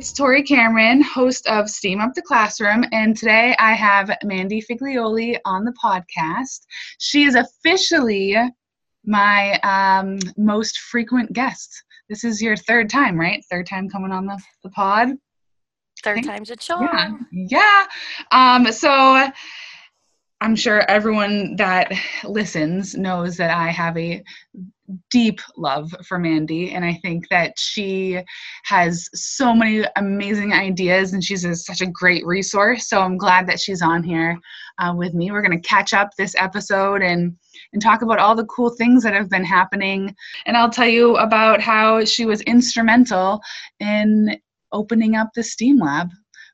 it's Tori Cameron, host of Steam Up the Classroom, and today I have Mandi Figlioli on the podcast. She is officially my um, most frequent guest. This is your third time, right? Third time coming on the, the pod? Third time's a charm. Yeah. yeah. Um, so I'm sure everyone that listens knows that I have a deep love for Mandi, and I think that she has so many amazing ideas, and she's a, such a great resource. So I'm glad that she's on here uh, with me. We're going to catch up this episode and and talk about all the cool things that have been happening, and I'll tell you about how she was instrumental in opening up the STEAM Lab,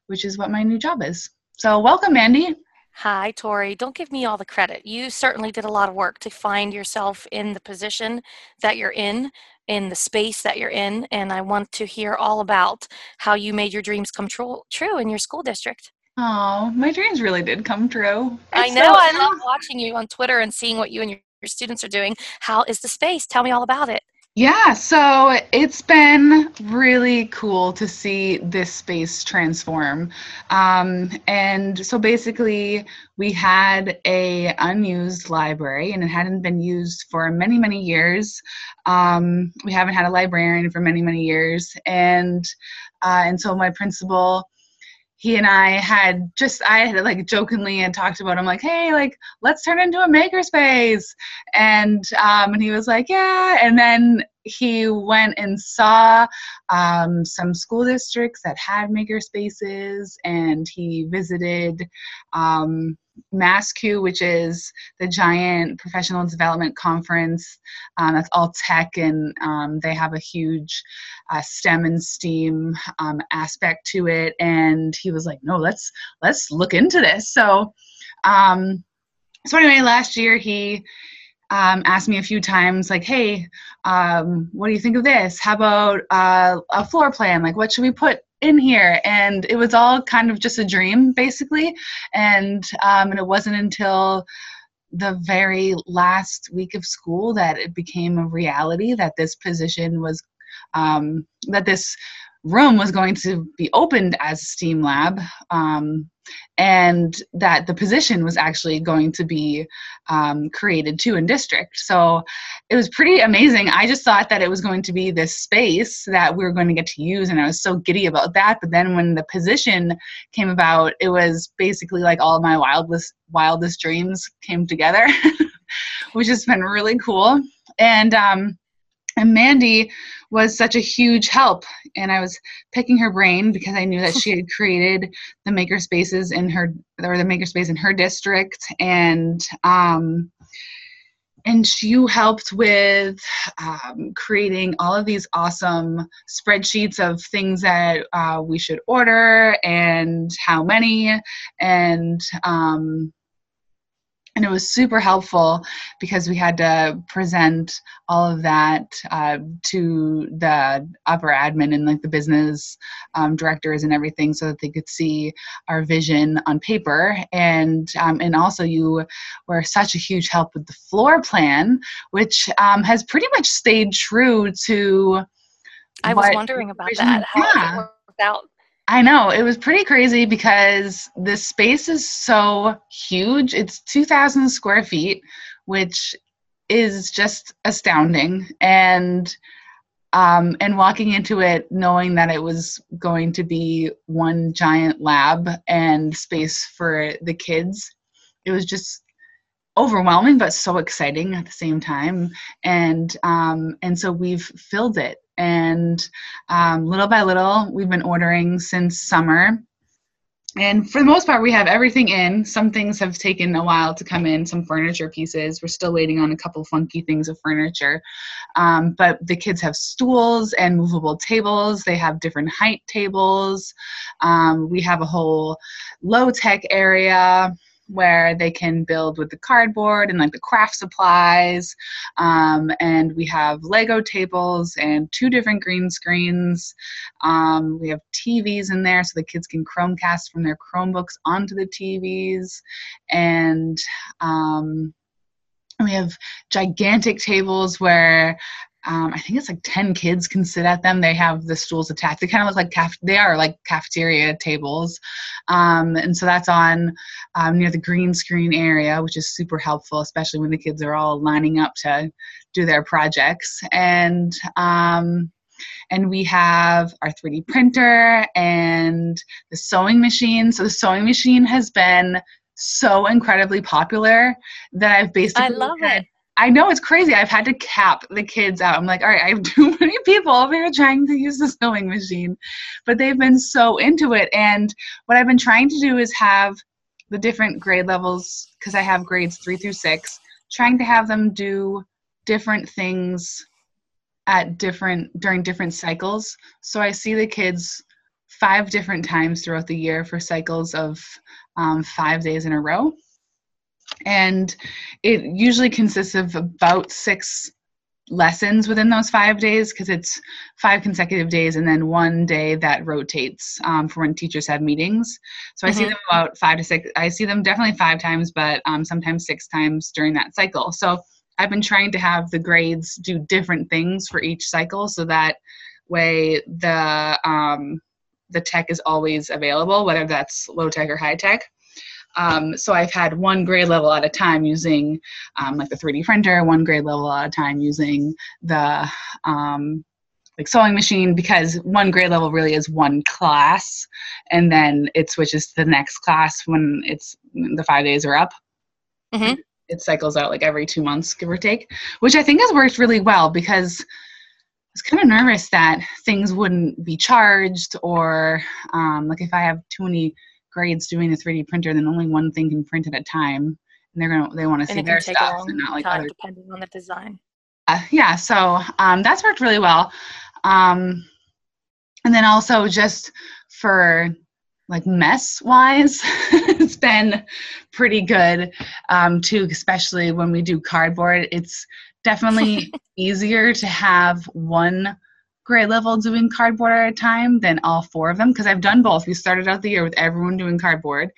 which is what my new job is. So welcome, Mandi. Hi, Tori. Don't give me all the credit. You certainly did a lot of work to find yourself in the position that you're in, in the space that you're in, and I want to hear all about how you made your dreams come true, true in your school district. Oh, my dreams really did come true. It's I know. So- I love watching you on Twitter and seeing what you and your, your students are doing. How is the space? Tell me all about it. Yeah, so it's been really cool to see this space transform. Um, and so basically, we had a unused library, and it hadn't been used for many, many years. Um, we haven't had a librarian for many, many years, and uh, and so my principal he and I had just I had like jokingly and talked about him like, hey, like let's turn into a makerspace, and um, and he was like, yeah, and then he went and saw um, some school districts that had makerspaces, and he visited um, MassCUE, which is the giant professional development conference um, that's all tech, and um, they have a huge uh, STEM and STEAM um, aspect to it. And he was like, "No, let's let's look into this." So, um, so anyway, last year he um, asked me a few times, like, "Hey, um, what do you think of this? How about uh, a floor plan? Like, what should we put in here and it was all kind of just a dream basically. And um, and it wasn't until the very last week of school that it became a reality that this position was um, that this room was going to be opened as STEAM lab, um, and that the position was actually going to be um, created too in district. So it was pretty amazing. I just thought that it was going to be this space that we were going to get to use, and I was so giddy about that. But then when the position came about, it was basically like all my wildest wildest dreams came together, which has been really cool. And um, and Mandi was such a huge help. And I was picking her brain because I knew that she had created the maker spaces in her or the makerspace in her district. And um, and you helped with um, creating all of these awesome spreadsheets of things that uh, we should order and how many and um, and it was super helpful because we had to present all of that uh, to the upper admin and like the business um, directors and everything so that they could see our vision on paper and um, and also you were such a huge help with the floor plan which um, has pretty much stayed true to i was wondering about that how yeah. it worked out I know it was pretty crazy because the space is so huge. It's 2,000 square feet, which is just astounding. And um, and walking into it knowing that it was going to be one giant lab and space for the kids, it was just overwhelming but so exciting at the same time. And um, and so we've filled it and um, little by little we've been ordering since summer. And for the most part we have everything in. Some things have taken a while to come in some furniture pieces. We're still waiting on a couple funky things of furniture. Um, but the kids have stools and movable tables. They have different height tables. Um, we have a whole low tech area where they can build with the cardboard and like the craft supplies. Um, and we have Lego tables and two different green screens. Um, we have TVs in there so the kids can Chromecast from their Chromebooks onto the TVs. And um, we have gigantic tables where um, I think it's like 10 kids can sit at them. They have the stools attached. They kind of look like caf- they are like cafeteria tables. Um, and so that's on um, near the green screen area, which is super helpful, especially when the kids are all lining up to do their projects. And um, and we have our 3D printer and the sewing machine. So the sewing machine has been so incredibly popular that I've basically I love it. I know it's crazy. I've had to cap the kids out. I'm like, all right, I have too many people over here trying to use the sewing machine. But they've been so into it. And what I've been trying to do is have the different grade levels, because I have grades three through six, trying to have them do different things at different during different cycles. So I see the kids five different times throughout the year for cycles of um, five days in a row. And it usually consists of about six lessons within those five days because it's five consecutive days and then one day that rotates um, for when teachers have meetings. So I see Mhm. them about five to six. I see them definitely five times, but um, sometimes six times during that cycle. So I've been trying to have the grades do different things for each cycle so that way the um, the tech is always available, whether that's low tech or high tech. Um, so I've had one grade level at a time using um, like the 3D printer, one grade level at a time using the um, like sewing machine because one grade level really is one class, and then it switches to the next class when it's the five days are up. Mhm. It cycles out like every two months, give or take, which I think has worked really well because I was kind of nervous that things wouldn't be charged or um, like if I have too many grades doing the 3D printer, then only one thing can print at a time, and they're gonna they want to see their stuff and not like time other. depending on the design. Uh, yeah, so um, that's worked really well, um, and then also just for like mess wise, it's been pretty good um, too, especially when we do cardboard. It's definitely easier to have one grade level doing cardboard at a time than all four of them because I've done both. We started out the year with everyone doing cardboard,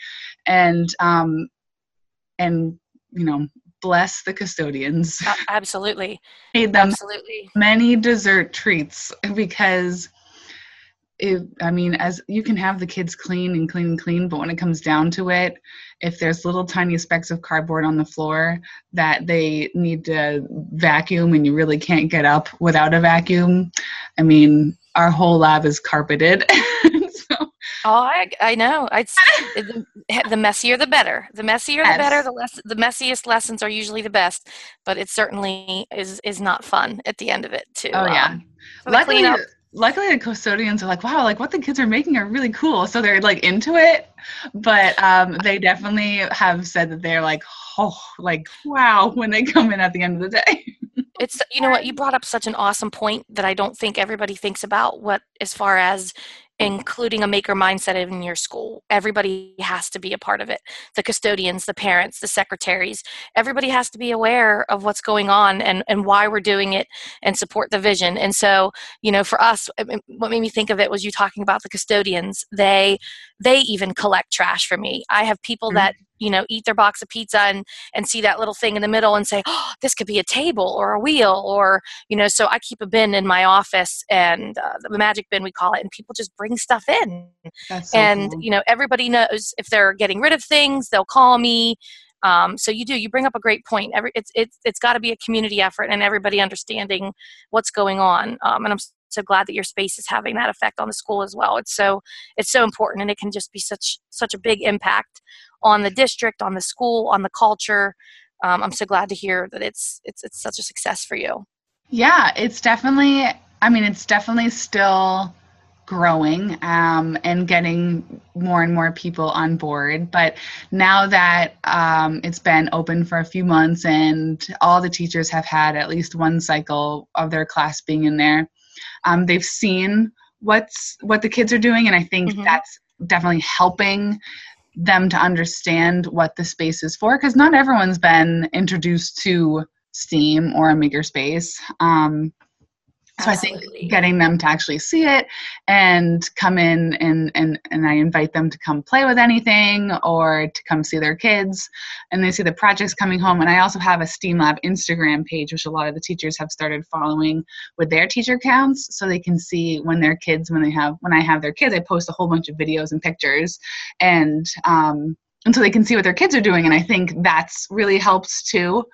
and um, and you know, bless the custodians, A- absolutely. made them Absolutely. many dessert treats because it, I mean, as you can have the kids clean and clean and clean, but when it comes down to it, if there's little tiny specks of cardboard on the floor that they need to vacuum and you really can't get up without a vacuum, I mean, our whole lab is carpeted. so, Oh, I, I know. It's the, the messier the better. The messier the better. The less the messiest lessons are usually the best, but it certainly is is not fun at the end of it too. oh uh, yeah. for the luckily. Luckily the custodians are like, wow, like what the kids are making are really cool. So they're like into it. But um, they definitely have said that they're like, oh, like wow, when they come in at the end of the day. It's you know what you brought up such an awesome point that I don't think everybody thinks about. What as far as including a maker mindset in your school, everybody has to be a part of it. The custodians, the parents, the secretaries, everybody has to be aware of what's going on and and why we're doing it and support the vision. And so you know, for us, what made me think of it was you talking about the custodians. They they even collect trash for me. I have people Mhm. that you know eat their box of pizza and and see that little thing in the middle and say oh this could be a table or a wheel or you know so i keep a bin in my office and uh, the magic bin we call it and people just bring stuff in. That's so and cool. you know everybody knows if they're getting rid of things they'll call me. Um, so you do you bring up a great point. Every, it's it's it's got to be a community effort and everybody understanding what's going on um, and i'm so glad that your space is having that effect on the school as well. It's so it's so important and it can just be such such a big impact on the district on the school on the culture um, i'm so glad to hear that it's it's it's such a success for you Yeah, it's definitely, I mean, it's definitely still growing um, and getting more and more people on board. But now that um, it's been open for a few months and all the teachers have had at least one cycle of their class being in there, um, they've seen what's what the kids are doing, and I think Mhm. that's definitely helping them to understand what the space is for because not everyone's been introduced to steam or a makerspace um, so Absolutely. I think getting them to actually see it and come in and, and, and I invite them to come play with anything or to come see their kids and they see the projects coming home. And I also have a STEAM Lab Instagram page, which a lot of the teachers have started following with their teacher accounts so they can see when their kids, when they have, when I have their kids, I post a whole bunch of videos and pictures and, um, and so they can see what their kids are doing. And I think that's really helps too.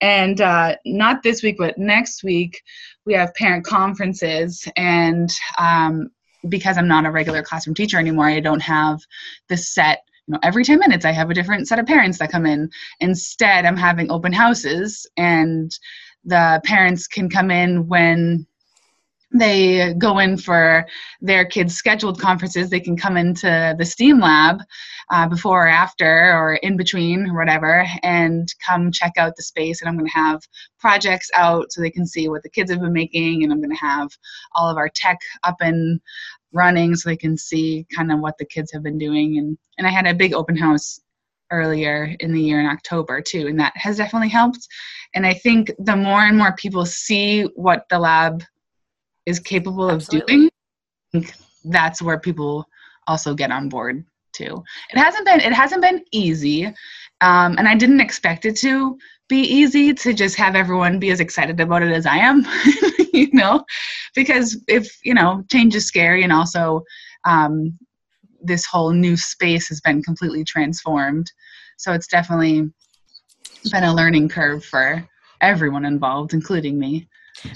And uh, not this week, but next week, we have parent conferences. And um, because I'm not a regular classroom teacher anymore, I don't have the set. You know, every 10 minutes I have a different set of parents that come in. Instead, I'm having open houses, and the parents can come in when they go in for their kids' scheduled conferences, they can come into the STEAM lab uh, before or after or in between or whatever and come check out the space. And I'm going to have projects out so they can see what the kids have been making. And I'm going to have all of our tech up and running so they can see kind of what the kids have been doing. And, and I had a big open house earlier in the year in October too, and that has definitely helped. And I think the more and more people see what the lab is capable Absolutely. of doing, that's where people also get on board too. It hasn't been it hasn't been easy, um, and I didn't expect it to be easy to just have everyone be as excited about it as I am, you know, because if you know change is scary, and also um, this whole new space has been completely transformed, so it's definitely been a learning curve for everyone involved, including me.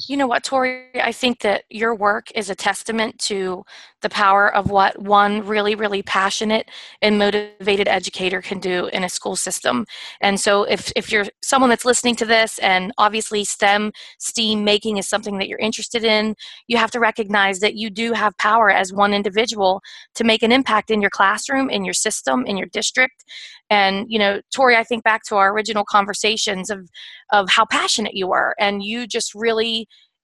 You know what, Tori? I think that your work is a testament to the power of what one really, really passionate and motivated educator can do in a school system. And so, if, if you're someone that's listening to this, and obviously STEM, STEAM making is something that you're interested in, you have to recognize that you do have power as one individual to make an impact in your classroom, in your system, in your district. And, you know, Tori, I think back to our original conversations of, of how passionate you were, and you just really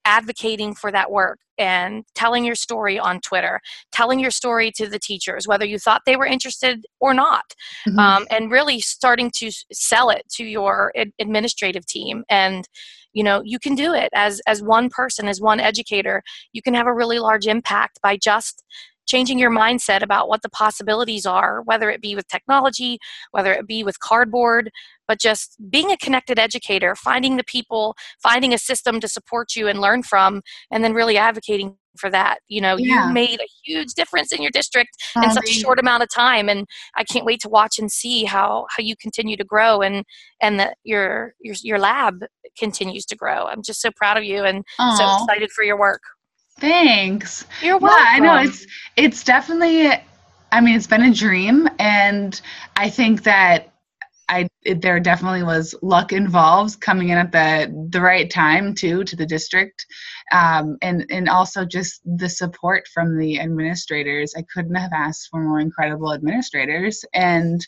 advocating for that work and telling your story on Twitter, telling your story to the teachers, whether you thought they were interested or not, mm-hmm. um, and really starting to sell it to your ad- administrative team. And you know, you can do it as as one person, as one educator. You can have a really large impact by just changing your mindset about what the possibilities are, whether it be with technology, whether it be with cardboard, but just being a connected educator, finding the people, finding a system to support you and learn from, and then really advocating for that. You know, yeah. you made a huge difference in your district in such a short amount of time, and I can't wait to watch and see how how you continue to grow and and that your your your lab continues to grow. I'm just so proud of you and Aww. so excited for your work. Thanks. You're welcome. Yeah, I know it's it's definitely I mean it's been a dream and I think that I it, there definitely was luck involved coming in at the the right time too to the district, um, and and also just the support from the administrators. I couldn't have asked for more incredible administrators, and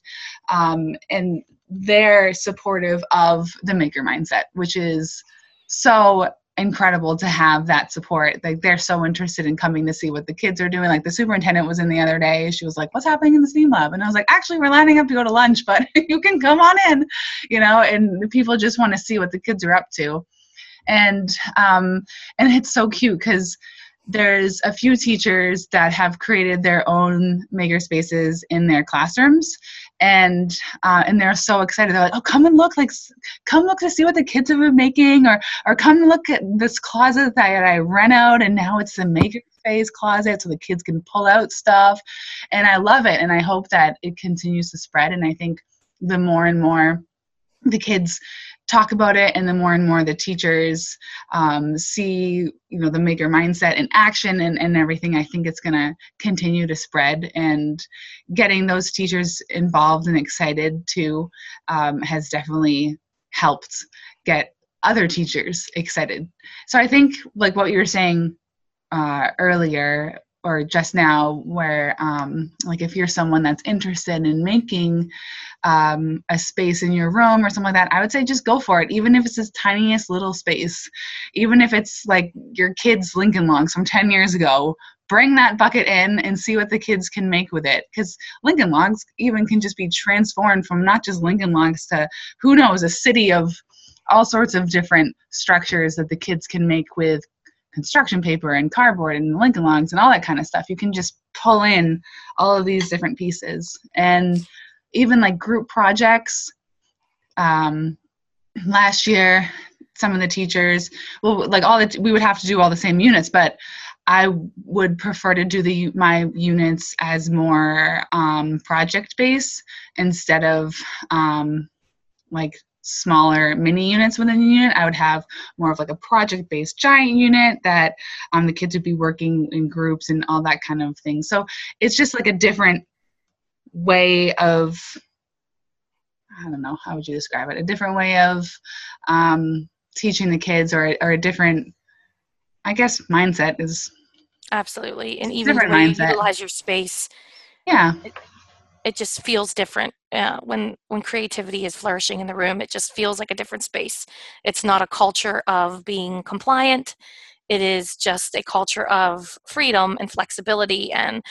um, and they're supportive of the maker mindset, which is so incredible to have that support. Like they're so interested in coming to see what the kids are doing. Like the superintendent was in the other day. She was like, "What's happening in the STEAM lab?" And I was like, "Actually, we're lining up to go to lunch, but you can come on in." You know, and people just want to see what the kids are up to. And um, and it's so cute because there's a few teachers that have created their own maker spaces in their classrooms and uh, and they're so excited. They're like oh come and look like come look to see what the kids have been making or or come look at this closet that i rent out and now it's the maker phase closet so the kids can pull out stuff. And i love it and i hope that it continues to spread and i think the more and more the kids talk about it and the more and more the teachers um, see you know the maker mindset in action and, and everything i think it's going to continue to spread. And getting those teachers involved and excited too um, has definitely helped get other teachers excited. So i think like what you were saying uh, earlier or just now where um, like if you're someone that's interested in making um, a space in your room or something like that, I would say just go for it. Even if it's this tiniest little space, even if it's like your kids' Lincoln Logs from 10 years ago, bring that bucket in and see what the kids can make with it. Because Lincoln Logs even can just be transformed from not just Lincoln Logs to who knows, a city of all sorts of different structures that the kids can make with construction paper and cardboard and Lincoln Logs and all that kind of stuff. You can just pull in all of these different pieces. And even like group projects, um, last year, some of the teachers, well, like all the, we would have to do all the same units, but I would prefer to do the my units as more um, project based instead of um, like smaller mini units within the unit. I would have more of like a project based giant unit that um, the kids would be working in groups and all that kind of thing. So it's just like a different way of I don't know how would you describe it? A different way of um, teaching the kids, or or a different, I guess, mindset is absolutely, and even mindset. you utilize your space. Yeah, it, it just feels different uh, when when creativity is flourishing in the room. It just feels like a different space. It's not a culture of being compliant. It is just a culture of freedom and flexibility and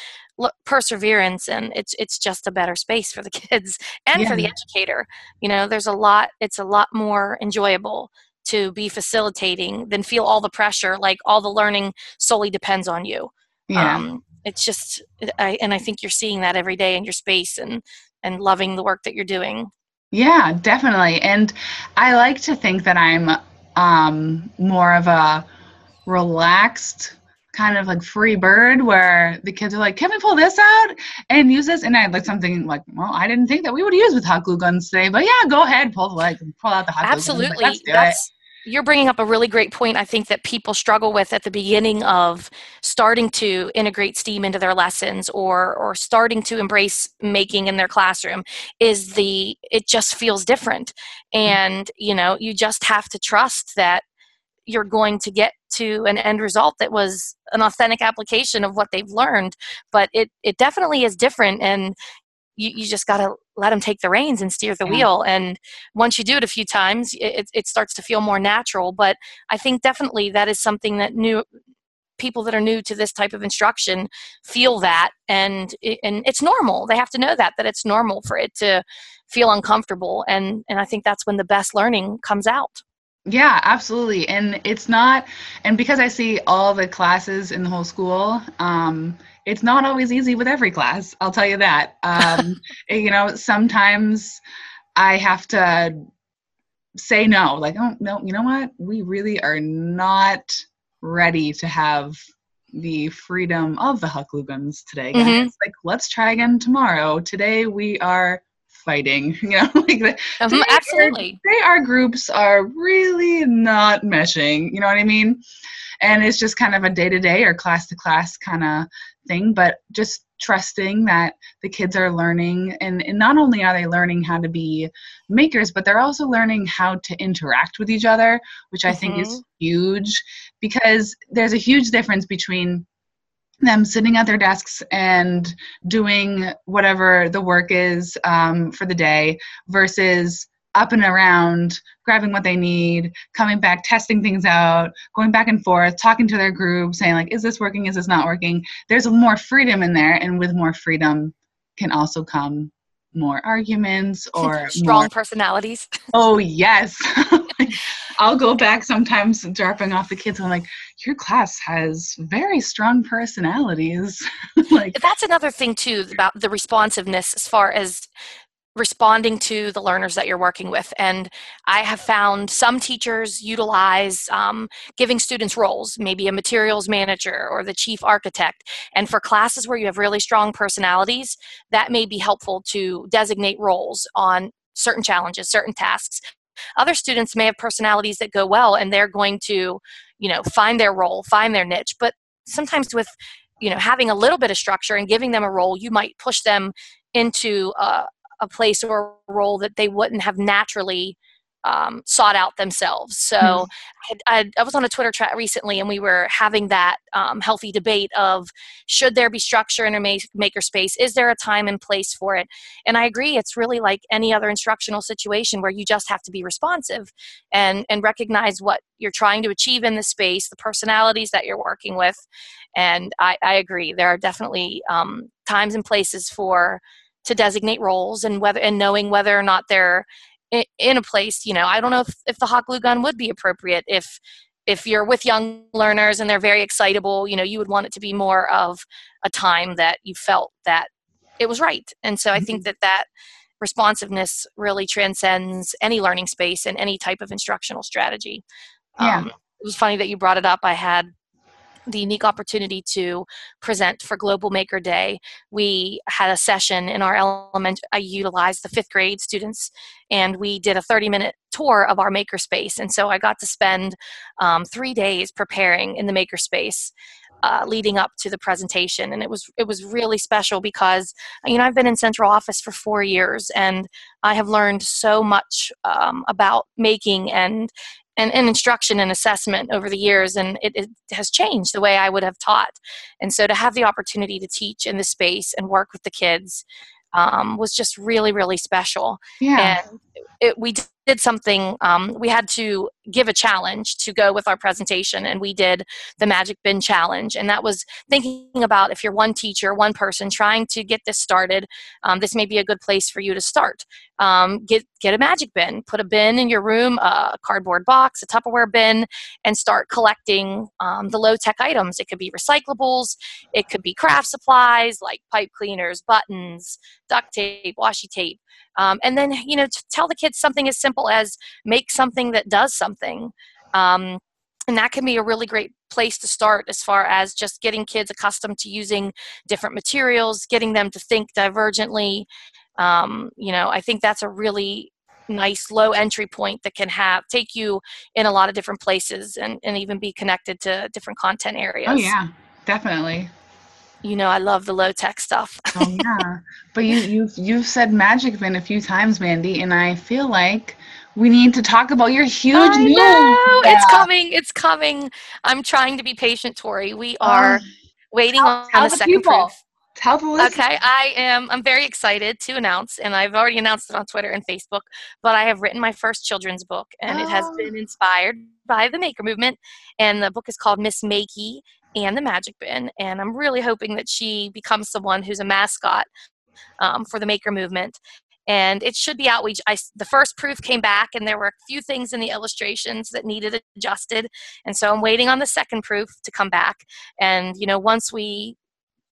perseverance and it's it's just a better space for the kids and yeah. for the educator you know there's a lot it's a lot more enjoyable to be facilitating than feel all the pressure like all the learning solely depends on you yeah. Um, it's just I, and i think you're seeing that every day in your space and and loving the work that you're doing yeah definitely and i like to think that i'm um more of a relaxed kind of like free bird where the kids are like, can we pull this out and use this? And I had like something like, well, I didn't think that we would use with hot glue guns today, but yeah, go ahead, pull the like pull out the hot Absolutely. glue Absolutely. Like, That's, you're bringing up a really great point i think that people struggle with at the beginning of starting to integrate steam into their lessons or or starting to embrace making in their classroom is the it just feels different mm-hmm. and you know you just have to trust that you're going to get to an end result that was an authentic application of what they've learned but it it definitely is different and you, you just got to let them take the reins and steer the yeah. wheel. And once you do it a few times it, it starts to feel more natural. But i think definitely that is something that new people that are new to this type of instruction feel that. And and it's normal. They have to know that that it's normal for it to feel uncomfortable. And and i think that's when the best learning comes out. Yeah, absolutely. And it's not, and because I see all the classes in the whole school, um, it's not always easy with every class. I'll tell you that. Um, you know, sometimes I have to say no, like, oh, no, you know what? We really are not ready to have the freedom of the guns today. Mm-hmm. Like, let's try again tomorrow. Today we are fighting you know like the, um, absolutely they our groups are really not meshing you know what i mean and it's just kind of a day-to-day or class-to-class kind of thing but just trusting that the kids are learning and, and not only are they learning how to be makers but they're also learning how to interact with each other which i mm-hmm. think is mm-hmm. huge because there's a huge difference between them sitting at their desks and doing whatever the work is um, for the day versus up and around, grabbing what they need, coming back, testing things out, going back and forth, talking to their group, saying like, "Is this working? Is this not working?" There's more freedom in there, and with more freedom can also come more arguments or strong more, personalities. Oh yes. I'll go back sometimes dropping off the kids. I'm like, your class has very strong personalities. like that's another thing too about the responsiveness as far as responding to the learners that you're working with. And I have found some teachers utilize um, giving students roles, maybe a materials manager or the chief architect. And for classes where you have really strong personalities, that may be helpful to designate roles on certain challenges, certain tasks. Other students may have personalities that go well and they're going to, you know, find their role, find their niche. But sometimes with you know having a little bit of structure and giving them a role you might push them into a, a place or a role that they wouldn't have naturally um, sought out themselves. So mm-hmm. I, I, was on a Twitter chat recently, and we were having that um, healthy debate of should there be structure in a makerspace? Is there a time and place for it? And I agree, it's really like any other instructional situation where you just have to be responsive and and recognize what you're trying to achieve in the space, the personalities that you're working with. And I, I agree, there are definitely um, times and places for to designate roles and whether and knowing whether or not they're in a place you know i don't know if, if the hot glue gun would be appropriate if if you're with young learners and they're very excitable, you know, you would want it to be more of a time that you felt that it was right. And so I think Mm-hmm. that that responsiveness really transcends any learning space and any type of instructional strategy. Yeah. Um, it was funny that you brought it up. I had the unique opportunity to present for Global Maker Day. We had a session in our element. I utilized the fifth grade students, and we did a 30 minute tour of our makerspace. And so I got to spend um, three days preparing in the makerspace. Uh, leading up to the presentation and it was it was really special because you know I've been in central office for four years and I have learned so much um, about making and and, and instruction and assessment over the years and it, it has changed the way i would have taught and so to have the opportunity to teach in the space and work with the kids um, was just really really special Yeah. and it, we did something um, we had to give a challenge to go with our presentation and we did the magic bin challenge and that was thinking about if you're one teacher one person trying to get this started um, this may be a good place for you to start. Um, get get a magic bin put a bin in your room a cardboard box a tupperware bin and start collecting um, the low tech items. It could be recyclables it could be craft supplies like pipe cleaners buttons duct tape washi tape. Um, and then you know tell the kids something as simple as make something that does something. Um, and that can be a really great place to start as far as just getting kids accustomed to using different materials getting them to think divergently. Um, you know i think that's a really nice low entry point that can have take you in a lot of different places and, and even be connected to different content areas. Oh yeah, definitely. You know i love the low tech stuff Oh yeah. but you you've you've said magic bin a few times, Mandi, and I feel like we need to talk about your huge I news. know, it's coming it's coming i'm trying to be patient tori we oh, are Oh, waiting tell- on tell the, the second people. proof tell the listeners. Okay, I am. I'm very excited to announce, and I've already announced it on Twitter and Facebook. But I have written my first children's book, and it has Oh. been inspired by the Maker movement. And the book is called Miss Makey and the Magic Bin. And I'm really hoping that she becomes someone who's a mascot um, for the Maker movement. And it should be out. We, I, the first proof came back, and there were a few things in the illustrations that needed adjusted. And so I'm waiting on the second proof to come back. And you know, once we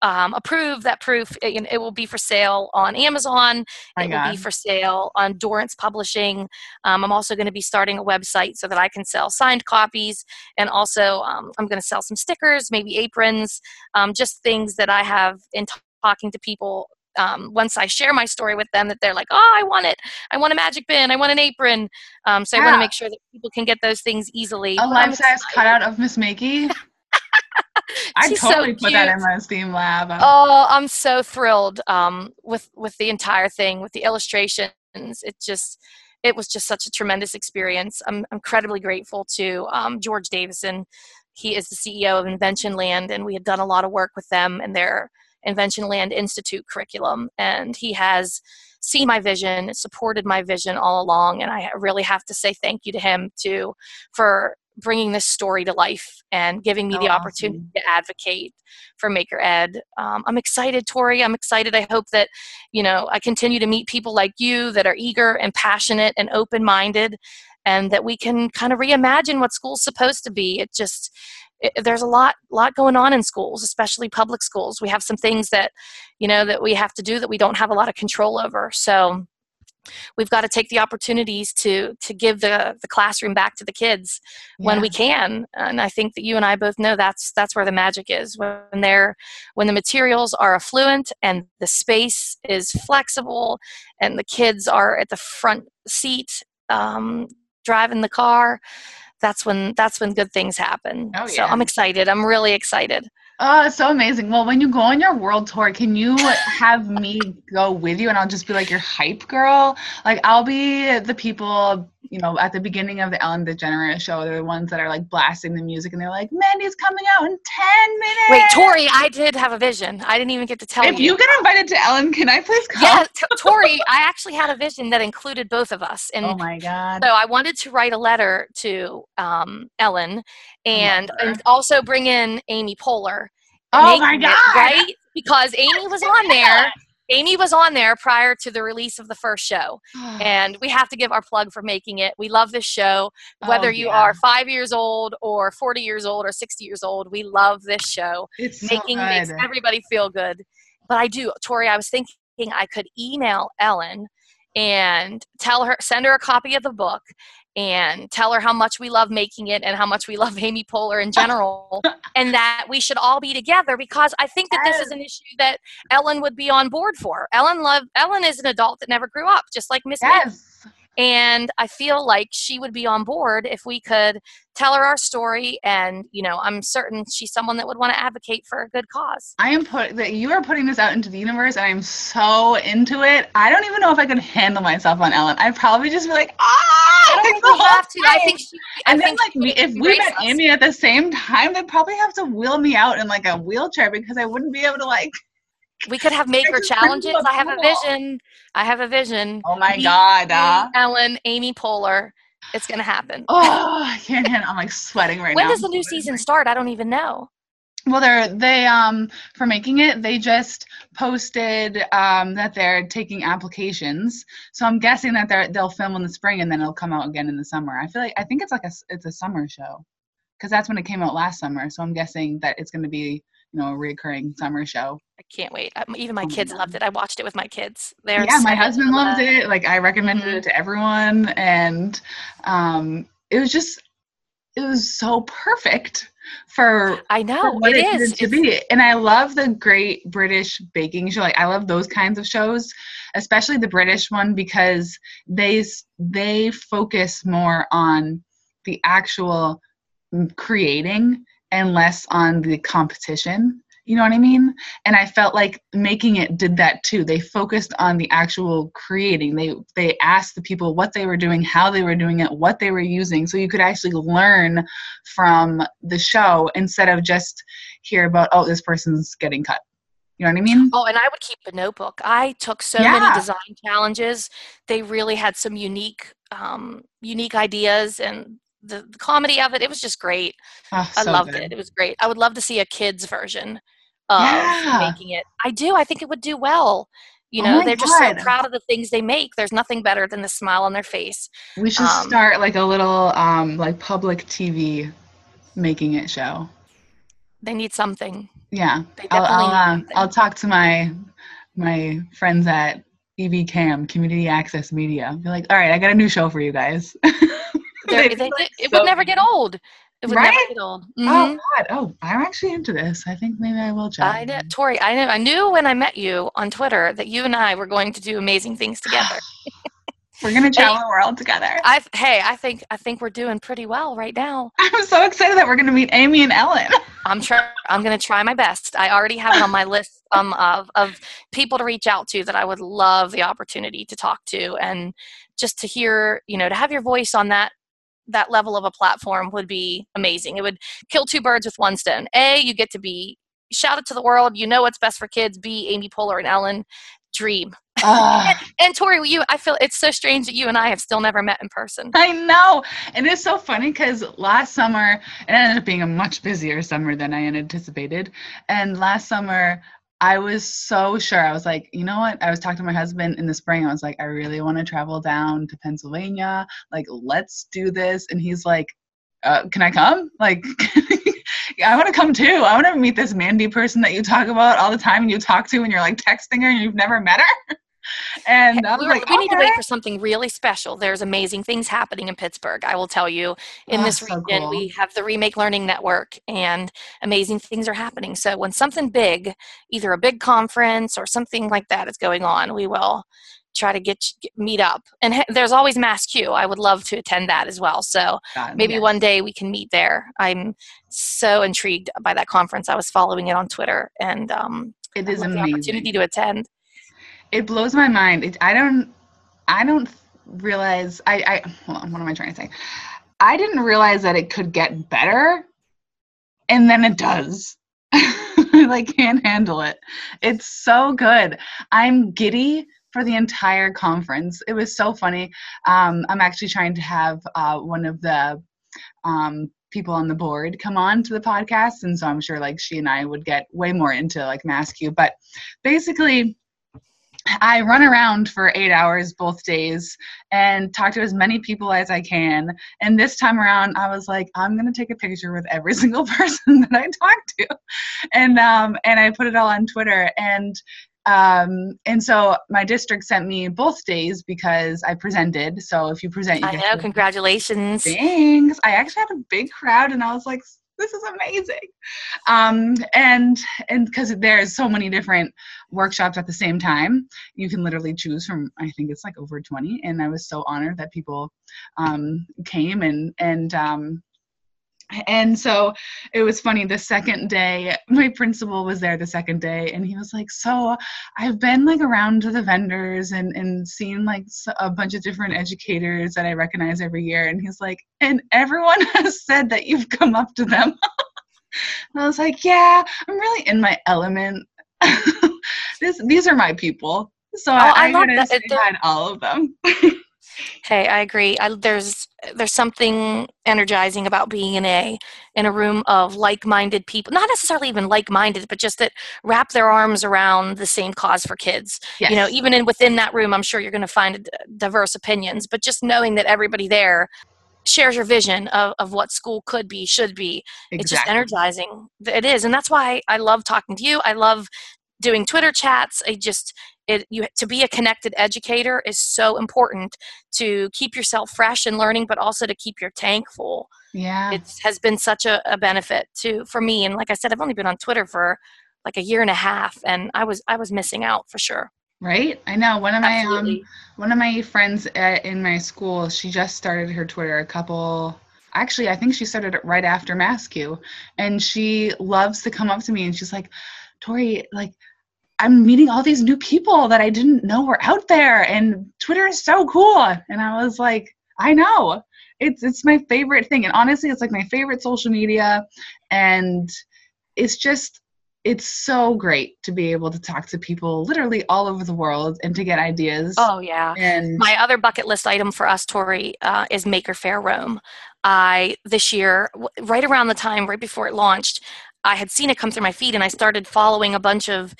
um, approve that proof, it, it will be for sale on Amazon. My it will be for sale on Dorrance Publishing. Um, I'm also going to be starting a website so that I can sell signed copies, and also um, I'm going to sell some stickers, maybe aprons, um, just things that I have in t- talking to people. Um, once I share my story with them, that they're like, "Oh, I want it! I want a magic bin! I want an apron!" Um, so I want to make sure that people can get those things easily. A life size cutout of Miss Makey. I'd She's so totally put that in my Steam lab. Oh, I'm so thrilled um, with with the entire thing, with the illustrations. It just it was just such a tremendous experience. I'm incredibly grateful to um, George Davison. He is the CEO of Inventionland, and we had done a lot of work with them and their Inventionland Institute curriculum. And he has seen my vision, supported my vision all along, and I really have to say thank you to him too for bringing this story to life and giving me So the opportunity awesome. to advocate for Maker Ed. Um, I'm excited, Tori. I'm excited. I hope that, you know, I continue to meet people like you that are eager and passionate and open minded, and that we can kind of reimagine what school's supposed to be. It just, it, there's a lot, lot going on in schools, especially public schools. We have some things that, you know, that we have to do that we don't have a lot of control over. So, we've got to take the opportunities to to give the the classroom back to the kids when we can. And i think that you and i both know that's that's where the magic is. When they're when the materials are affluent and the space is flexible and the kids are at the front seat um, driving the car that's when that's when good things happen. Oh, so i'm excited. I'm really excited Oh, it's so amazing. Well, when you go on your world tour, can you have me go with you and I'll just be like your hype girl? Like I'll be the people, you know, at the beginning of the Ellen DeGeneres show, they're the ones that are like blasting the music and they're like, Mandi's coming out in 10 minutes. wait tori i did have a vision i didn't even get to tell you. If you get invited to Ellen, can I please come? yeah t- tori i actually had a vision that included both of us and Oh my God. So I wanted to write a letter to um, Ellen and, and also bring in Amy Poehler. Oh my God. right? Because Amy was on there Amy was on there prior to the release of the first show, and we have to give our plug for making it. We love this show, oh, whether Oh, you are five years old or 40 years old or 60 years old. We love this show. It's so Making makes good. everybody feel good. But I do, Tori, I was thinking I could email Ellen and tell her, send her a copy of the book and tell her how much we love making it and how much we love Amy Poehler in general and that we should all be together because I think that this is an issue that Ellen would be on board for. Ellen love Ellen is an adult that never grew up, just like Miss. Yes. And I feel like she would be on board if we could tell her our story. And you know, I'm certain she's someone that would want to advocate for a good cause. I am put that you are putting this out into the universe, and I'm so into it. I don't even know if I could handle myself on Ellen. I'd probably just be like, ah, I don't think we have to. I think she. I and then like she if we met us. Amy at the same time, they'd probably have to wheel me out in like a wheelchair because I wouldn't be able to like. We could have maker challenges. I have a vision. I have a vision. Oh my Me, god! Uh, Ellen, Amy Poehler. It's gonna happen. oh, I can't handle. I'm like sweating right when now. When does the new season start? I don't even know. Well, they're they um for making it. They just posted um that they're taking applications. So I'm guessing that they're they'll film in the spring and then it'll come out again in the summer. I feel like I think it's like a, it's a summer show because that's when it came out last summer. So I'm guessing that it's going to be you know a recurring summer show. I can't wait. Even my Oh my kids God. loved it. I watched it with my kids. They're yeah, my husband loved that. it. Like I recommended Mhm. it to everyone, and um it was just it was so perfect for I for know what it it is. needed to be. And I love the Great British Baking Show. Like I love those kinds of shows, especially the British one because they they focus more on the actual mm, creating and less on the competition. You know what I mean? And I felt like making it did that too. They focused on the actual creating. They they asked the people what they were doing, how they were doing it, what they were using, so you could actually learn from the show instead of just hear about oh this person's getting cut. You know what I mean? Oh, and I would keep a notebook. I took so Yeah. many design challenges. They really had some unique, um, unique ideas, and the, the comedy of it. It was just great. Oh, I so loved good. it. It was great. I would love to see a kids version of Yeah. making it. I do. I think it would do well. You Oh know, my they're just so proud of the things they make. There's nothing better than the smile on their face. We should um, start like a little um like public TV making it show. They need something. Yeah. They I'll I'll, uh. I'll talk to my my friends at EV Cam Community Access Media. Be like, all right, I got a new show for you guys. They're- They'd they, be like, it so would never get old. It would Right? never get old. Mhm. Oh God! Oh, I'm actually into this. I think maybe I will try. I know, Tori. I know. I knew when I met you on Twitter that you and I were going to do amazing things together. We're gonna travel the world together. I hey, I think I think we're doing pretty well right now. I'm so excited that we're gonna meet Amy and Ellen. I'm try I'm going to try my best. I already have it on my list um, of of people to reach out to that I would love the opportunity to talk to and just to hear, you know, to have your voice on that that level of a platform would be amazing. It would kill two birds with one stone. A, you get to be shout it to the world. You know what's best for kids. B, Amy Poehler and Ellen dream. Ugh, And Tori, you, I feel it's so strange that you and I have still never met in person. I know, and it's so funny because last summer it ended up being a much busier summer than I had anticipated. And last summer, I was so sure. I was like, you know what? I was talking to my husband in the spring. I was like, I really want to travel down to Pennsylvania. Like, let's do this. And he's like, uh, can I come? Like, I want to come too. I want to meet this Mandi person that you talk about all the time and you talk to and you're like texting her and you've never met her. And I was we, were- like, we need to wait for something really special. There's amazing things happening in Pittsburgh. I will tell you. In Oh, this so region, cool. we have the Remake Learning Network, and amazing things are happening. So when something big, either a big conference or something like that is going on, we will try to get, meet up. And he- there's always MassCUE. I would love to attend that as well. So God, maybe yes. one day we can meet there. I'm so intrigued by that conference. I was following it on Twitter, and um, It is love opportunity to attend. It blows my mind. It, I don't, I don't realize. I, I, hold on. What am I trying to say? I didn't realize that it could get better, and then it does. I like can't handle it. It's so good. I'm giddy for the entire conference. It was so funny. Um, I'm actually trying to have uh, one of the um, people on the board come on to the podcast, and so I'm sure like she and I would get way more into like MassCUE. But basically, I run around for eight hours both days and talk to as many people as I can. And this time around, I was like, I'm gonna take a picture with every single person that I talk to, and um, and I put it all on Twitter. And um, and so my district sent me both days because I presented. So if you present, you I know. Congratulations. Thanks. I actually had a big crowd, and I was like, this is amazing. Um, and and because there's so many different workshops at the same time. You can literally choose from i think it's like over 20 and i was so honored that people um, came and and um, and so it was funny the second day my principal was there the second day and he was like so i've been like around to the vendors and and seen like a bunch of different educators that i recognize every year and he's like and everyone has said that you've come up to them. And i was like yeah i'm really in my element. This these are my people so oh, I, am gonna say hi to all of them Hey, I agree. I, there's there's something energizing about being in a in a room of like-minded people. Not necessarily even like-minded, but just that wrap their arms around the same cause for kids. Yes. You know, even in within that room, I'm sure you're going to find diverse opinions. But just knowing that everybody there shares your vision of, of what school could be, should be, exactly. it's just energizing. It is, and that's why I love talking to you. I love doing Twitter chats. I just it you to be a connected educator is so important to keep yourself fresh and learning but also to keep your tank full. Yeah. It has been such a, a benefit to for me and like i said i've only been on twitter for like a year and a half and i was i was missing out for sure. Right? I know. One of my um one of my friends at, in my school she just started her twitter a couple actually i think she started it right after MassCUE and she loves to come up to me and she's like tori like I'm meeting all these new people that I didn't know were out there and Twitter is so cool. And I was like, I know. It's it's my favorite thing. And honestly, it's like my favorite social media and it's just it's so great to be able to talk to people literally all over the world and to get ideas. Oh yeah. And my other bucket list item for us, Tori, uh, is Maker Faire Rome. I this year, right around the time, right before it launched, I had seen it come through my feed, and I started following a bunch of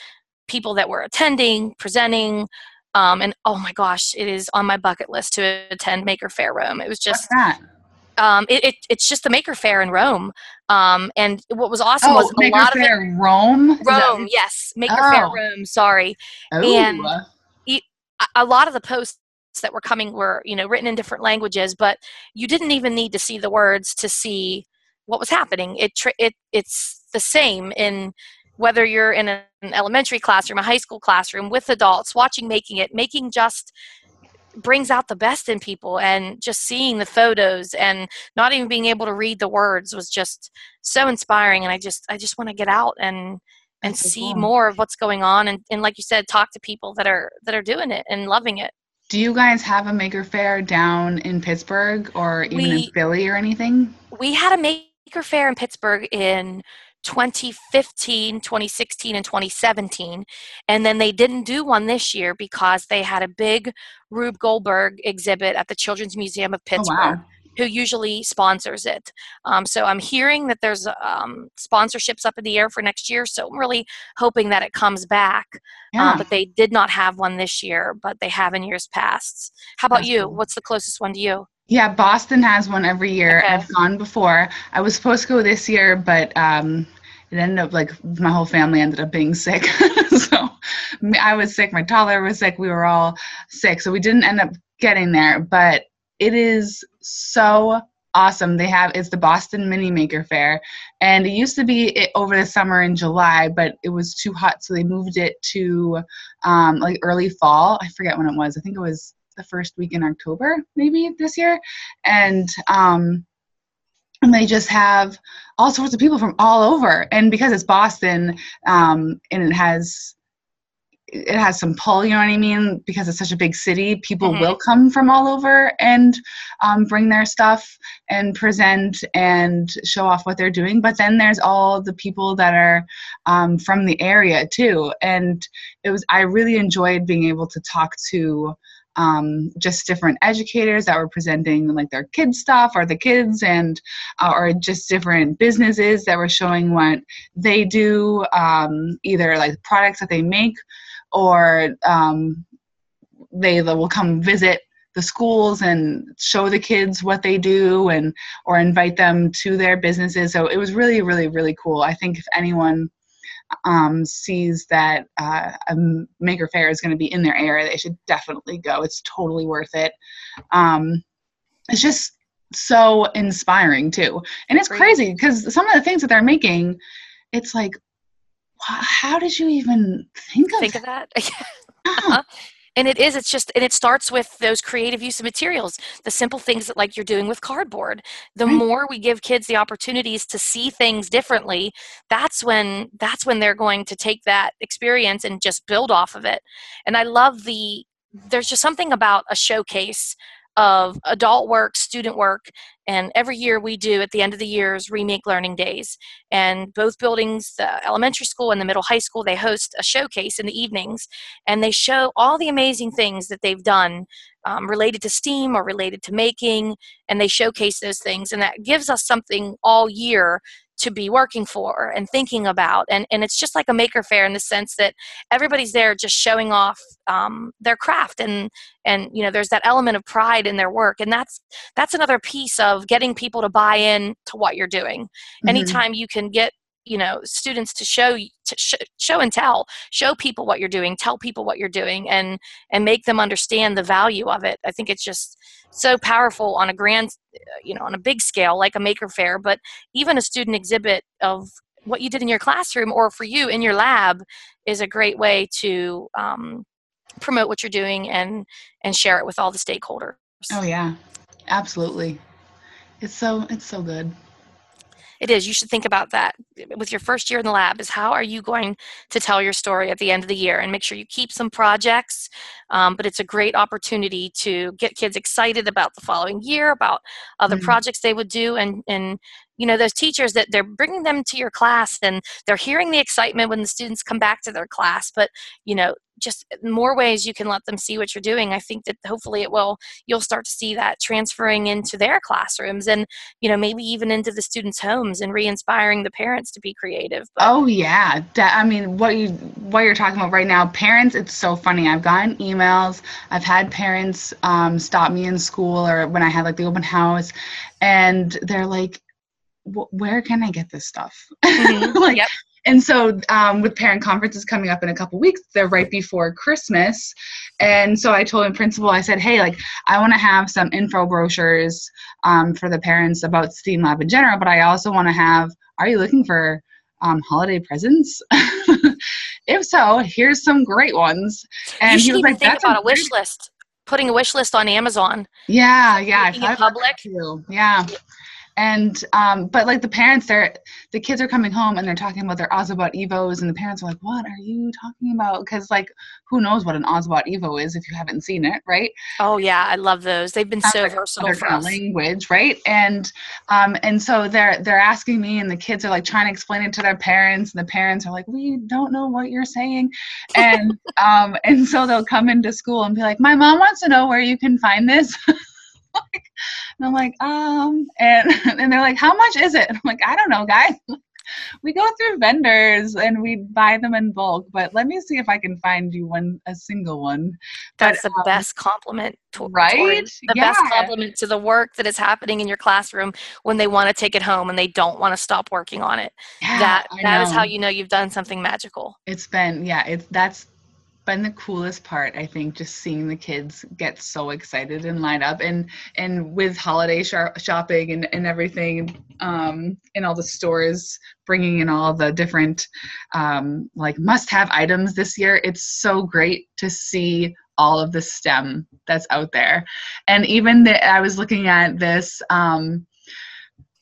people that were attending, presenting, um, and oh my gosh, it is on my bucket list to attend Maker Faire Rome. It was just um, it, it, it's just the Maker Faire in Rome. Um, and what was awesome oh, was a Maker lot Faire of it, Rome. Rome, yes, Maker oh. Faire Rome. Sorry, oh. and it, a lot of the posts that were coming were you know written in different languages, but you didn't even need to see the words to see what was happening. It it it's the same in whether you're in an elementary classroom, a high school classroom with adults, watching Making It, making just brings out the best in people and just seeing the photos and not even being able to read the words was just so inspiring. And i just i just want to get out and and That's see cool. more of what's going on and, and like you said talk to people that are that are doing it and loving it. Do you guys have a maker fair down in pittsburgh or even we, in philly or anything? We had a maker fair in pittsburgh in 2015, 2016, and 2017. And then they didn't do one this year because they had a big Rube Goldberg exhibit at the Children's Museum of Pittsburgh. Oh, wow. Who usually sponsors it? Um, so I'm hearing that there's um, sponsorships up in the air for next year. So I'm really hoping that it comes back. Um, yeah. Um, but they did not have one this year, but they have in years past. How about That's you? Cool. What's the closest one to you? Yeah, Boston has one every year. Okay. I've gone before. I was supposed to go this year, but um, it ended up like my whole family ended up being sick. so I was sick, my toddler was sick, we were all sick. So we didn't end up getting there, but it is so awesome. They have it's the Boston Mini Maker Faire, and it used to be over the summer in July, but it was too hot, so they moved it to um, like early fall. I forget when it was. I think it was the first week in October, maybe this year, and um, and they just have all sorts of people from all over. And because it's boston um, and it has it has some pull you know what i mean? Because it's such a big city people mm-hmm. will come from all over and um, bring their stuff and present and show off what they're doing. But then there's all the people that are um, from the area too. And it was i really enjoyed being able to talk to um, just different educators that were presenting like their kids stuff or the kids and uh, or just different businesses that were showing what they do um, either like products that they make or um, they will come visit the schools and show the kids what they do and or invite them to their businesses. So it was really really really cool. I think if anyone um, sees that uh, a maker faire is going to be in their area they should definitely go it's totally worth it. Um, it's just so inspiring too. And it's crazy because some of the things that they're making it's like how did you even think of think that? of that uh-huh and it is it's just and it starts with those creative use of materials the simple things that like you're doing with cardboard the right. more we give kids the opportunities to see things differently that's when that's when they're going to take that experience and just build off of it and i love the there's just something about a showcase of adult work, student work, and every year we do at the end of the years remake learning days. And both buildings, the elementary school and the middle high school, they host a showcase in the evenings, and they show all the amazing things that they've done um, related to STEAM or related to making, and they showcase those things, and that gives us something all year to be working for and thinking about and, and it's just like a maker fair in the sense that everybody's there just showing off um, their craft and and you know there's that element of pride in their work and that's that's another piece of getting people to buy in to what you're doing mm-hmm. anytime you can get you know students to show to sh- show and tell show people what you're doing tell people what you're doing and and make them understand the value of it. I think it's just so powerful on a grand you know on a big scale like a maker fair but even a student exhibit of what you did in your classroom or for you in your lab is a great way to um, promote what you're doing and and share it with all the stakeholders. Oh yeah. Absolutely. It's so it's so good it is. You should think about that. With your first year in the lab is how are you going to tell your story at the end of the year? And make sure you keep some projects um, but it's a great opportunity to get kids excited about the following year about other mm-hmm. projects they would do and and you know those teachers that they're bringing them to your class and they're hearing the excitement when the students come back to their class but you know just more ways you can let them see what you're doing. I think that hopefully it will you'll start to see that transferring into their classrooms and you know maybe even into the students homes and re-inspiring the parents to be creative but, oh yeah i mean what you what you're talking about right now parents it's so funny. I've gotten emails i've had parents um, stop me in school or when i had like the open house and they're like where can I get this stuff? Mm-hmm. like, yep. And so, um, with parent conferences coming up in a couple weeks, they're right before Christmas. And so I told the principal, I said, hey, like, I want to have some info brochures um, for the parents about STEAM Lab in general, but I also want to have, are you looking for um, holiday presents? if so, here's some great ones. And you should he was even like, think about a wish list. Putting a wish list on Amazon. Yeah, yeah. In public. Yeah and um, but like the parents they're the kids are coming home and they're talking about their Ozobot Evos and the parents are like what are you talking about? Because like who knows what an Ozobot Evo is if you haven't seen it right? Oh yeah I love those. They've been Sounds so like versatile for us. language right? And um, and so they're they're asking me and the kids are like trying to explain it to their parents and the parents are like we don't know what you're saying. And um, and so they'll come into school and be like my mom wants to know where you can find this and I'm like, um, and and they're like, how much is it? And I'm like, I don't know, guys. we go through vendors and we buy them in bulk, but let me see if I can find you one a single one. That's but, the um, best compliment, to, right? the yeah. best compliment to the work that is happening in your classroom when they want to take it home and they don't want to stop working on it. Yeah, that that is how you know you've done something magical. It's been yeah, it's that's been the coolest part i think just seeing the kids get so excited and light up and and with holiday sh- shopping and, and everything um in all the stores bringing in all the different um like must have items this year it's so great to see all of the stem that's out there. And even that i was looking at this um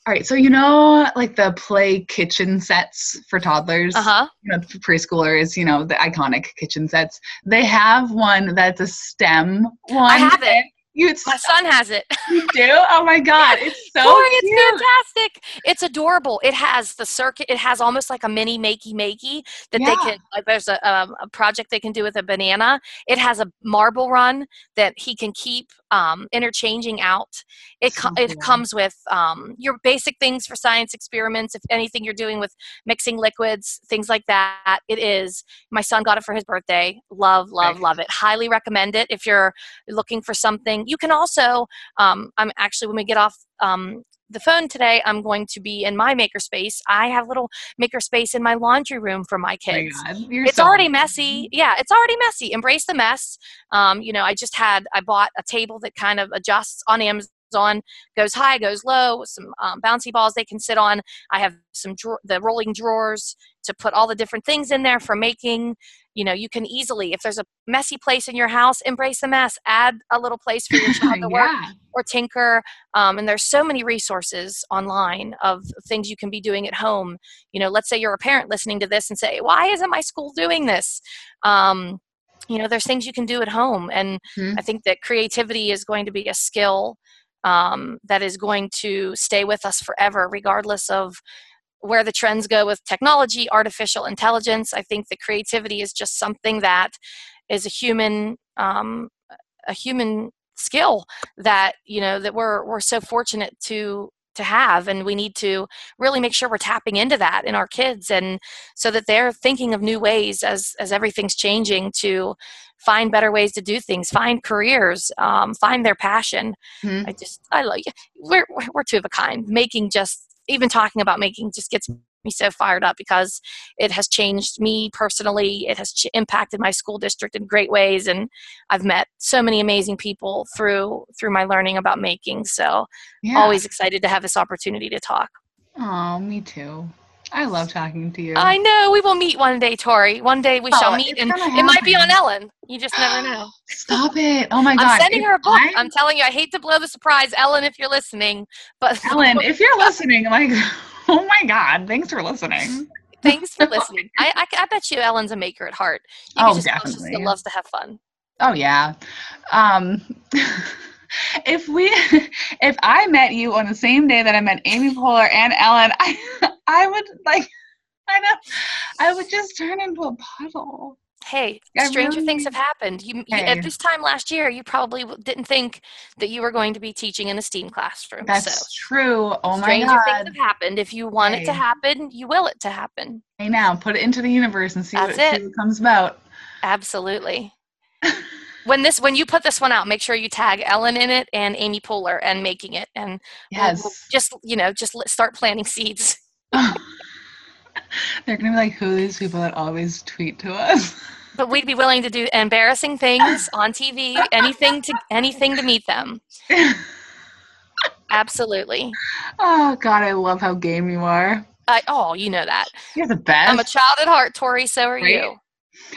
all right, so you know, like the play kitchen sets for toddlers, uh-huh. you know, preschoolers, you know, the iconic kitchen sets. They have one that's a STEM one. I have it. You, my son has it. You do? Oh my god, it's so Boy, it's fantastic. It's adorable. It has the circuit. It has almost like a mini makey makey that yeah. they can. Like there's a, um, a project they can do with a banana. It has a marble run that he can keep um, interchanging out. It, co- it comes with um, your basic things for science experiments. If anything you're doing with mixing liquids, things like that, it is. My son got it for his birthday. Love, love, love it. Highly recommend it if you're looking for something. You can also, um, I'm actually, when we get off um, the phone today, I'm going to be in my makerspace. I have a little makerspace in my laundry room for my Oh my kids. God, it's so already messy. Yeah it's already messy. Embrace the mess. Um, you know i just had i bought a table that kind of adjusts on amazon goes high goes low some um, bouncy balls they can sit on i have some the rolling drawers to put all the different things in there for making you know you can easily if there's a messy place in your house embrace the mess add a little place for your child to work yeah. or tinker um, and there's so many resources online of things you can be doing at home you know let's say you're a parent listening to this and say why isn't my school doing this um, you know there's things you can do at home and Mhm. i think that creativity is going to be a skill um, that is going to stay with us forever regardless of where the trends go with technology artificial intelligence. I think the creativity is just something that is a human um, a human skill that you know that we're we're so fortunate to to have. And we need to really make sure we're tapping into that in our kids and so that they're thinking of new ways as as everything's changing to find better ways to do things find careers um, find their passion Mhm. i just i love we're we're- we're two of a kind making just even talking about making just gets me so fired up because it has changed me personally it has ch- impacted my school district in great ways and i've met so many amazing people through through my learning about making so yeah. always excited to have this opportunity to talk Oh, me too. I love talking to you. i know we will meet one day tori one day we Oh, shall meet and it might be on ellen you just never know Stop it. Oh my God. i'm sending If her a book I- i'm telling you i hate to blow the surprise ellen if you're listening but Ellen, if you're listening, like, oh my God, thanks for listening. thanks for listening I, I i bet you ellen's a maker at heart you Oh, just she definitely. still loves to have fun Oh yeah. Um if we if I met you on the same day that I met Amy Poehler and Ellen, I I would like I know I would just turn into a puddle. Hey, I stranger things have happened. You, you at this time last year, you probably didn't think that you were going to be teaching in a STEAM classroom. That's so, true. Oh my stranger god. Stranger things have happened. If you want it to happen, you will it to happen. Hey now, put it into the universe and see what, That's see it. what comes about. Absolutely. when this, when you put this one out, make sure you tag Ellen in it and Amy Poehler and making it, and we'll- we'll just you know, just start planting seeds. They're gonna be like, who are these people that always tweet to us? But we'd be willing to do embarrassing things on TV, anything to anything to meet them. Absolutely. oh god, I love how game you are. I, oh, you know that. You're the best. I'm a child at heart, Tori. So are Right? you.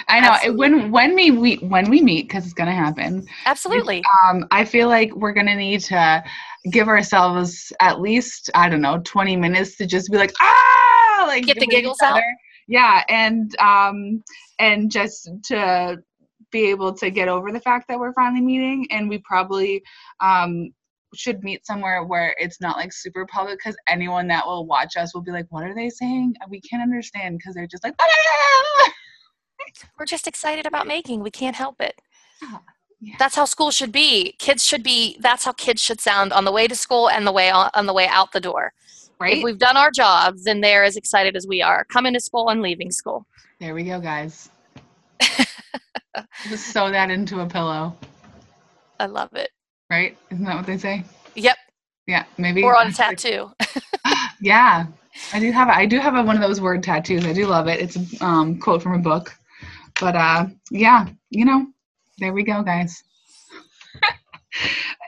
I know. Absolutely. When when we meet when we meet, because it's gonna happen. Absolutely. um, I feel like we're gonna need to give ourselves at least I don't know 20 minutes to just be like ah like Get the giggles out? Yeah, and um, and just to be able to get over the fact that we're finally meeting, and we probably um should meet somewhere where it's not like super public because anyone that will watch us will be like what are they saying we can't understand because they're just like We're just excited about making. We can't help it. Yeah. That's how school should be. Kids should be. That's how kids should sound on the way to school and the way on, on the way out the door. right If we've done our jobs, then they're as excited as we are coming to school and leaving school. There we go, guys. Just sew that into a pillow, I love it. right? Isn't that what they say? Yep. Yeah, maybe. Or on a tattoo. Yeah, I do have. A, I do have a, one of those word tattoos. I do love it. It's a um, quote from a book. But uh, yeah, you know, there we go, guys.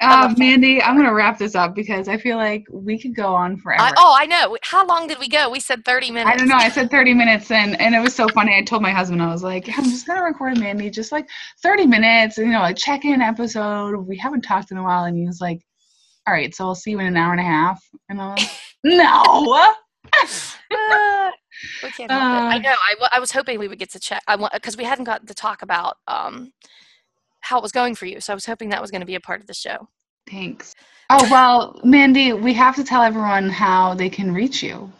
Uh. Mandi, I'm gonna wrap this up because I feel like we could go on forever. I, oh, I know. How long did we go? We said 30 minutes. I don't know. I said 30 minutes, and and it was so funny. I told my husband, I was like, I'm just gonna record Mandi just like 30 minutes, you know, a check-in episode. We haven't talked in a while, and he was like, all right, so I'll see you in an hour and a half. And I'm like, no. Ah, we can't help it. I Uh, know. I, was hoping we would get to check. I because we hadn't gotten to talk about um, how it was going for you. So I was hoping that was going to be a part of the show. Thanks. Oh well, Mandi, we have to tell everyone how they can reach you.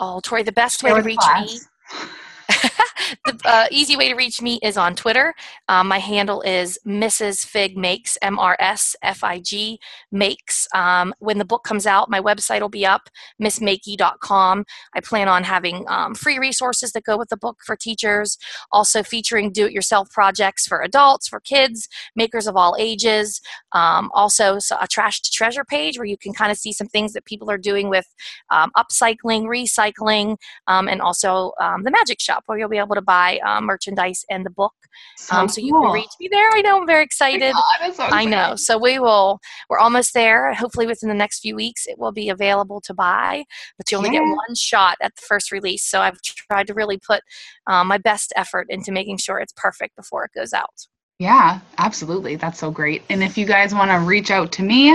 Oh, Tori, the best way to reach me class. the uh, easy way to reach me is on Twitter. Um, my handle is Mrs. Fig Makes, M R S F I G Makes. Um, when the book comes out, my website will be up, missmakey.com. I plan on having um, free resources that go with the book for teachers, also featuring do it yourself projects for adults, for kids, makers of all ages. Um, also, so a trash to treasure page where you can kind of see some things that people are doing with um, upcycling, recycling, um, and also the magic shop where you'll be able to buy uh, merchandise and the book. So, Um, so you can reach me there. I know I'm very excited. God, so I know. So we will. We're almost there. Hopefully, within the next few weeks, it will be available to buy. But you only get one shot at the first release. So I've tried to really put um, my best effort into making sure it's perfect before it goes out. Yeah, absolutely. That's so great. And if you guys want to reach out to me,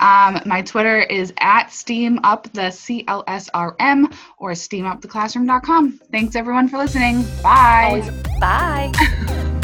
um, my Twitter is at Steam Up the CLSRM or steamuptheclassroom.com. Thanks everyone for listening. Bye. Always. Bye.